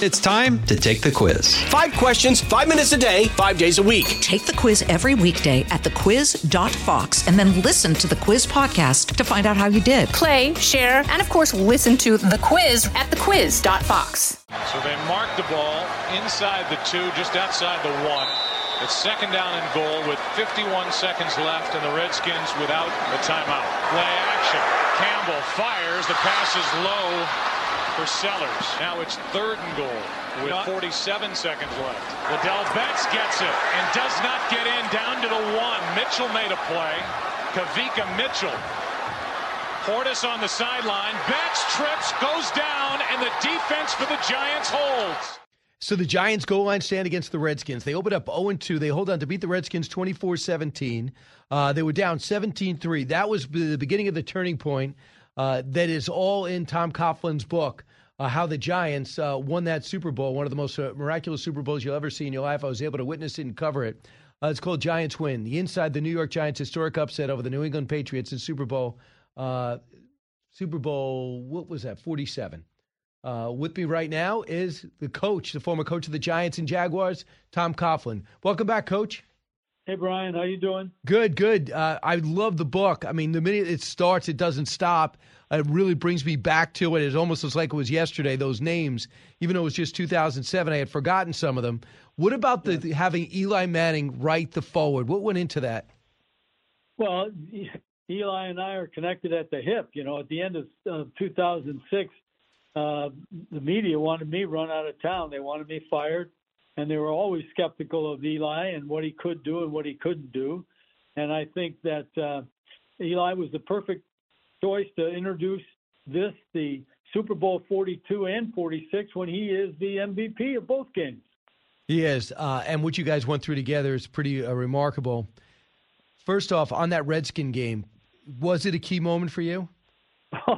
It's time to take the quiz. Five questions, five minutes a day, five days a week. Take the quiz every weekday at thequiz.fox and then listen to the quiz podcast to find out how you did. Play, share, and of course, listen to the quiz at thequiz.fox. So they mark the ball inside the two, just outside the one. It's second down and goal with 51 seconds left, and the Redskins without a timeout. Play action. Campbell fires. The pass is low for Sellers. Now it's third and goal with 47 seconds left. Ladell Betts gets it and does not get in down to the one. Mitchell made a play. Kavika Mitchell. Portis on the sideline. Betts trips, goes down, and the defense for the Giants holds. So the Giants goal line stand against the Redskins. They open up 0 2. They hold on to beat the Redskins 24 17. Uh, they were down 17 3. That was the beginning of the turning point. Uh, that is all in Tom Coughlin's book uh, how the Giants uh, won that Super Bowl, one of the most uh, miraculous Super Bowls you'll ever see in your life. I was able to witness it and cover it. Uh, it's called Giants Win. The inside the New York Giants historic upset over the New England Patriots in Super Bowl, Super Bowl, what was that, 47. Uh, with me right now is the coach, the former coach of the Giants and Jaguars, Tom Coughlin. Welcome back, Coach. Hey Brian, how you doing? Good, good. Uh, I love the book. I mean, the minute it starts, it doesn't stop. It really brings me back to it. It almost looks like it was yesterday. Those names, even though it was just 2007, I had forgotten some of them. What about the yeah. having Eli Manning write the foreword? What went into that? Well, Eli and I are connected at the hip. You know, at the end of uh, 2006, uh, the media wanted me run out of town. They wanted me fired, and they were always skeptical of Eli and what he could do and what he couldn't do. And I think that uh, Eli was the perfect choice to introduce this, the Super Bowl 42 and 46, when he is the MVP of both games. He is. Uh, and what you guys went through together is pretty uh, remarkable. First off, on that Redskin game, was it a key moment for you?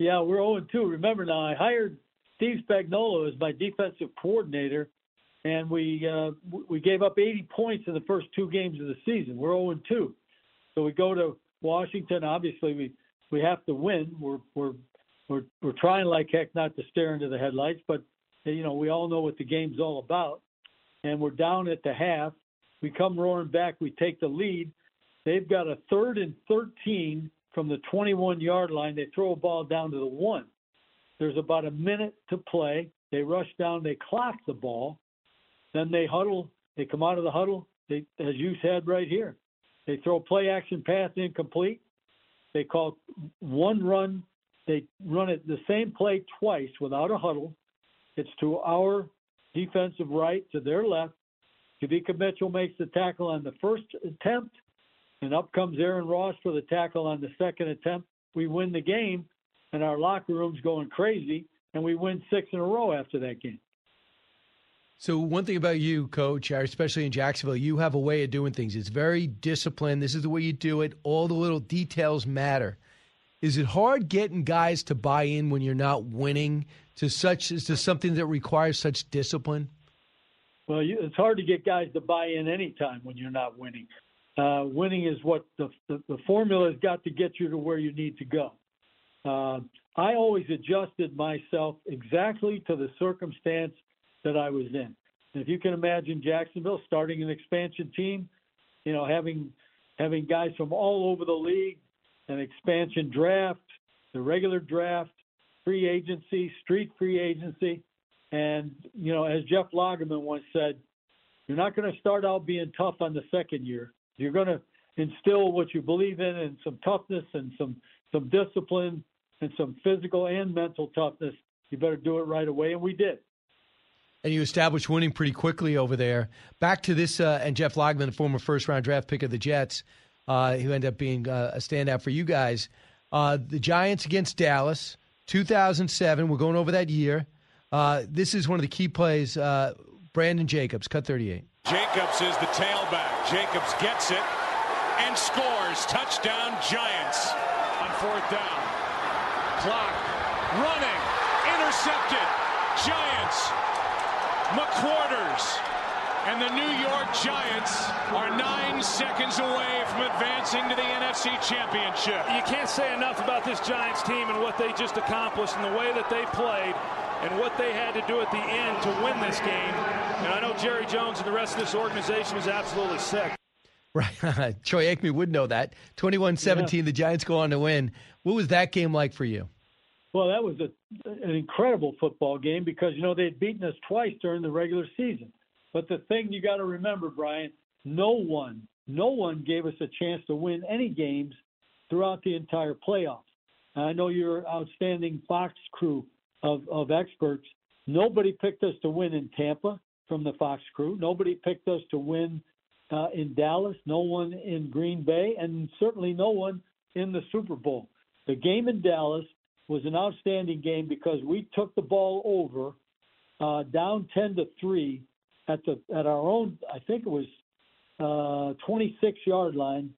yeah, we're 0 2. Remember now, I hired Steve Spagnuolo as my defensive coordinator, and we uh, we gave up 80 points in the first two games of the season. We're 0 2. So we go to Washington. Obviously, we we have to win. We're we're we're we're trying like heck not to stare into the headlights, but you know we all know what the game's all about. And we're down at the half. We come roaring back. We take the lead. They've got a third and 13 from the 21 yard line. They throw a ball down to the one. There's about a minute to play. They rush down. They clock the ball. Then they huddle. They come out of the huddle. They, as you said right here, they throw play action pass incomplete. They call one run. They run it the same play twice without a huddle. It's to our defensive right, to their left. Kavika Mitchell makes the tackle on the first attempt, and up comes Aaron Ross for the tackle on the second attempt. We win the game, and our locker room's going crazy, and we win six in a row after that game. So one thing about you, Coach, especially in Jacksonville, you have a way of doing things. It's very disciplined. This is the way you do it. All the little details matter. Is it hard getting guys to buy in when you're not winning to such to something that requires such discipline? Well, you, it's hard to get guys to buy in anytime when you're not winning. Uh, winning is what the, the, the formula has got to get you to where you need to go. Uh, I always adjusted myself exactly to the circumstance that I was in. And if you can imagine Jacksonville starting an expansion team, you know, having having guys from all over the league, an expansion draft, the regular draft, free agency, street free agency, and you know, as Jeff Lageman once said, you're not going to start out being tough on the second year. You're going to instill what you believe in and some toughness and some some discipline and some physical and mental toughness. You better do it right away, and we did and you established winning pretty quickly over there. Back to this, uh, and Jeff Lageman, the former first round draft pick of the Jets, uh, who ended up being uh, a standout for you guys. Uh, the Giants against Dallas, 2007. We're going over that year. Uh, this is one of the key plays. Uh, Brandon Jacobs, cut 38. Jacobs is the tailback. Jacobs gets it and scores. Touchdown, Giants on fourth down. Clock running, intercepted. Giants McQuarters. And the New York Giants are nine seconds away from advancing to the NFC Championship. You can't say enough about this Giants team and what they just accomplished and the way that they played. and what they had to do at the end to win this game. And I know Jerry Jones and the rest of this organization is absolutely sick. Right. Troy Aikman would know that. 21 17, yeah. the Giants go on to win. What was that game like for you? Well, that was a, an incredible football game because, you know, they'd beaten us twice during the regular season. But the thing you got to remember, Brian, no one, no one gave us a chance to win any games throughout the entire playoffs. I know your outstanding Fox crew of, of experts. Nobody picked us to win in Tampa from the Fox crew. Nobody picked us to win uh, in Dallas. No one in Green Bay, and certainly no one in the Super Bowl. The game in Dallas was an outstanding game because we took the ball over uh, down 10 to 3 at the at our own I think it was uh, 26 yard line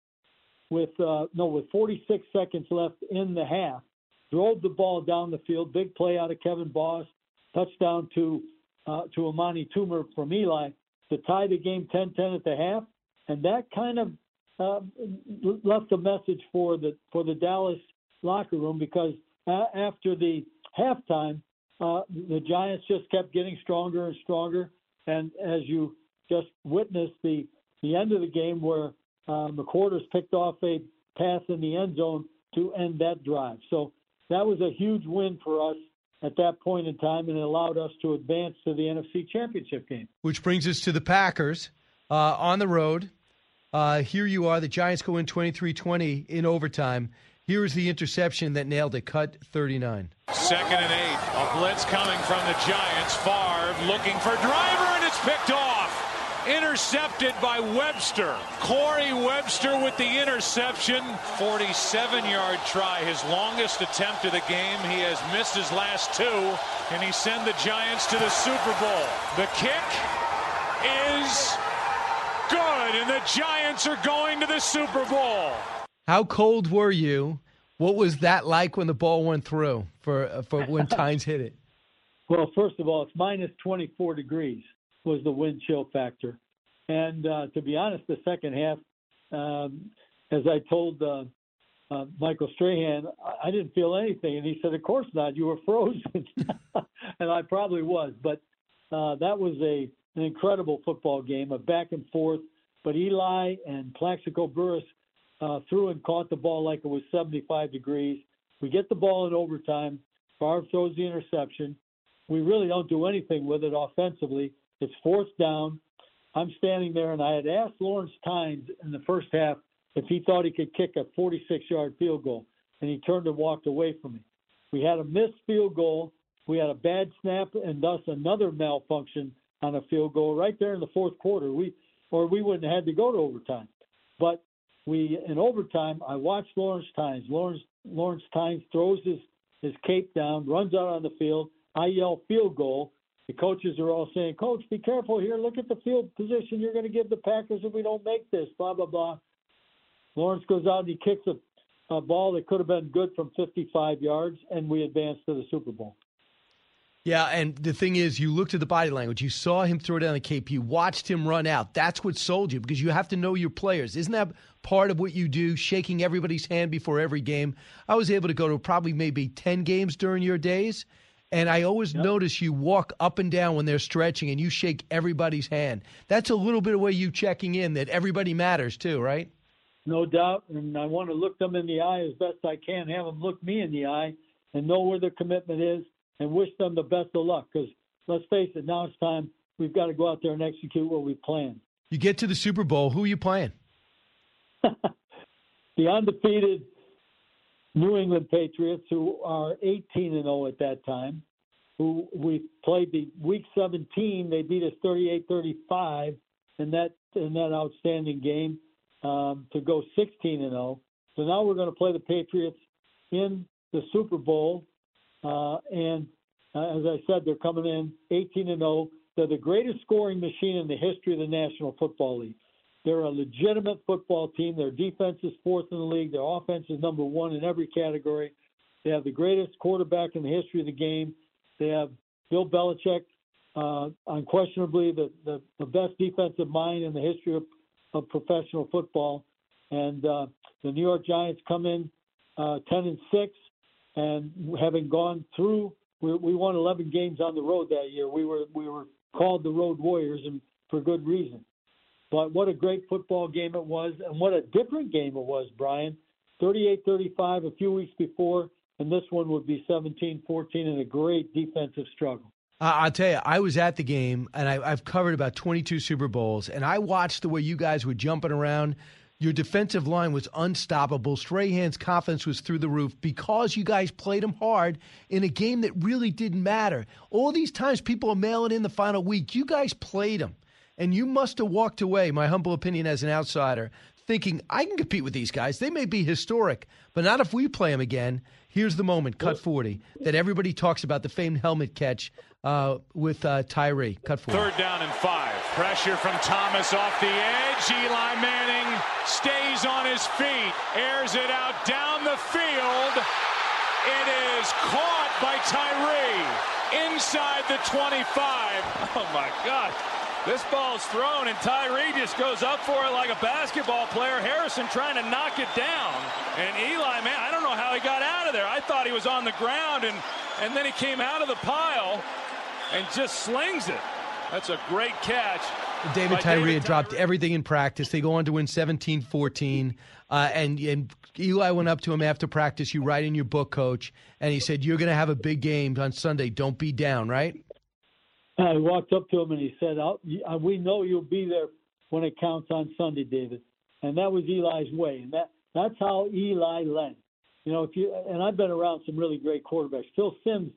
with uh, no with 46 seconds left in the half drove the ball down the field big play out of Kevin Boss touchdown to uh, to Amani Toomer from Eli to tie the game 10-10 at the half. And that kind of uh, left a message for the for the Dallas locker room because uh, after the halftime, uh, the Giants just kept getting stronger and stronger. And as you just witnessed, the the end of the game where uh, picked off a pass in the end zone to end that drive. So that was a huge win for us at that point in time, and it allowed us to advance to the NFC Championship game. Which brings us to the Packers uh, on the road. Uh, here you are. The Giants go in 23 20 in overtime. Here is the interception that nailed it. Cut 39. Second and eight. A blitz coming from the Giants. Favre looking for driver, and it's picked off. Intercepted by Webster. Corey Webster with the interception. 47 yard try, his longest attempt of the game. He has missed his last two, and he sent the Giants to the Super Bowl. The kick is good, and the Giants are going to the Super Bowl. How cold were you? What was that like when the ball went through for for when Tynes hit it? Well, first of all, it's minus 24 degrees was the wind chill factor, and uh, to be honest, the second half, um, as I told uh, uh, Michael Strahan, I, I didn't feel anything, and he said, "Of course not. You were frozen," and I probably was. But uh, that was a an incredible football game, a back and forth. But Eli and Plaxico Burress uh, threw and caught the ball like it was 75 degrees. We get the ball in overtime. Favre throws the interception. We really don't do anything with it offensively. It's fourth down. I'm standing there, and I had asked Lawrence Tynes in the first half if he thought he could kick a 46 yard field goal, and he turned and walked away from me. We had a missed field goal. We had a bad snap, and thus another malfunction on a field goal right there in the fourth quarter. We or we wouldn't have had to go to overtime. But we in overtime, I watched Lawrence Tynes. Lawrence Lawrence Tynes throws his his cape down, runs out on the field. I yell field goal. The coaches are all saying, "Coach, be careful here. Look at the field position you're going to give the Packers if we don't make this." Blah blah blah. Lawrence goes out and he kicks a, a ball that could have been good from 55 yards, and we advance to the Super Bowl. Yeah, and the thing is, you looked at the body language. You saw him throw down the cape. You watched him run out. That's what sold you because you have to know your players. Isn't that part of what you do, shaking everybody's hand before every game? I was able to go to probably maybe 10 games during your days, and I always yep. notice you walk up and down when they're stretching and you shake everybody's hand. That's a little bit of way you checking in that everybody matters too, right? No doubt, and I want to look them in the eye as best I can, have them look me in the eye and know where their commitment is and wish them the best of luck because let's face it, now it's time we've got to go out there and execute what we planned. You get to the Super Bowl, who are you playing? the undefeated New England Patriots, who are 18 and 0 at that time, who we played the week 17. They beat us 38-35 in that in that outstanding game um, to go 16 and 0. So now we're going to play the Patriots in the Super Bowl and uh, as I said, they're coming in 18 and 0. They're the greatest scoring machine in the history of the National Football League. They're a legitimate football team. Their defense is fourth in the league. Their offense is number one in every category. They have the greatest quarterback in the history of the game. They have Bill Belichick, uh, unquestionably the, the, the, best defensive mind in the history of, of professional football. And uh, the New York Giants come in uh, 10 and 6 and having gone through we, we won 11 games on the road that year. We were we were called the Road Warriors, and for good reason. But what a great football game it was, and what a different game it was, Brian. 38-35 a few weeks before, and this one would be 17-14 in a great defensive struggle. I'll tell you, I was at the game, and I, I've covered about 22 Super Bowls, and I watched the way you guys were jumping around. Your defensive line was unstoppable. Strahan's confidence was through the roof because you guys played him hard in a game that really didn't matter. All these times people are mailing in the final week. You guys played him. And you must have walked away, my humble opinion as an outsider, thinking, I can compete with these guys. They may be historic, but not if we play them again. Here's the moment, cut 40, that everybody talks about the famed helmet catch uh, with uh, Tyree. Cut 40. Third down and five. Pressure from Thomas off the edge. Eli Manning stays on his feet, airs it out down the field. It is caught by Tyree inside the 25. Oh my God. This ball's thrown, and Tyree just goes up for it like a basketball player. Harrison trying to knock it down. And Eli, man, I don't know how he got out of there. I thought he was on the ground, and, and then he came out of the pile and just slings it. That's a great catch. David by Tyree David had dropped everything in practice. They go on to win 17 14. Uh, and, and Eli went up to him after practice. You write in your book, coach, and he said, You're going to have a big game on Sunday. Don't be down, right? I walked up to him and he said, I'll, "We know you'll be there when it counts on Sunday, David." And that was Eli's way, and that that's how Eli led. You know, if you and I've been around some really great quarterbacks. Phil Simms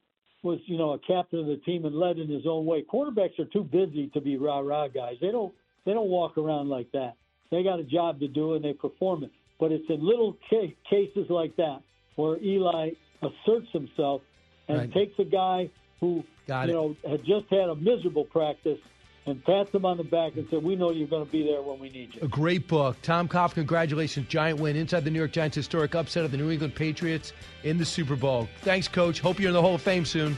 was, you know, a captain of the team and led in his own way. Quarterbacks are too busy to be rah rah guys. They don't they don't walk around like that. They got a job to do and they perform it. But it's in little ca- cases like that where Eli asserts himself and Right. takes a guy who Got you it. know had just had a miserable practice and pats him on the back and said, "We know you're going to be there when we need you." A great book. Tom Koff, congratulations. Giant win inside the New York Giants' historic upset of the New England Patriots in the Super Bowl. Thanks, coach. Hope you're in the Hall of Fame soon.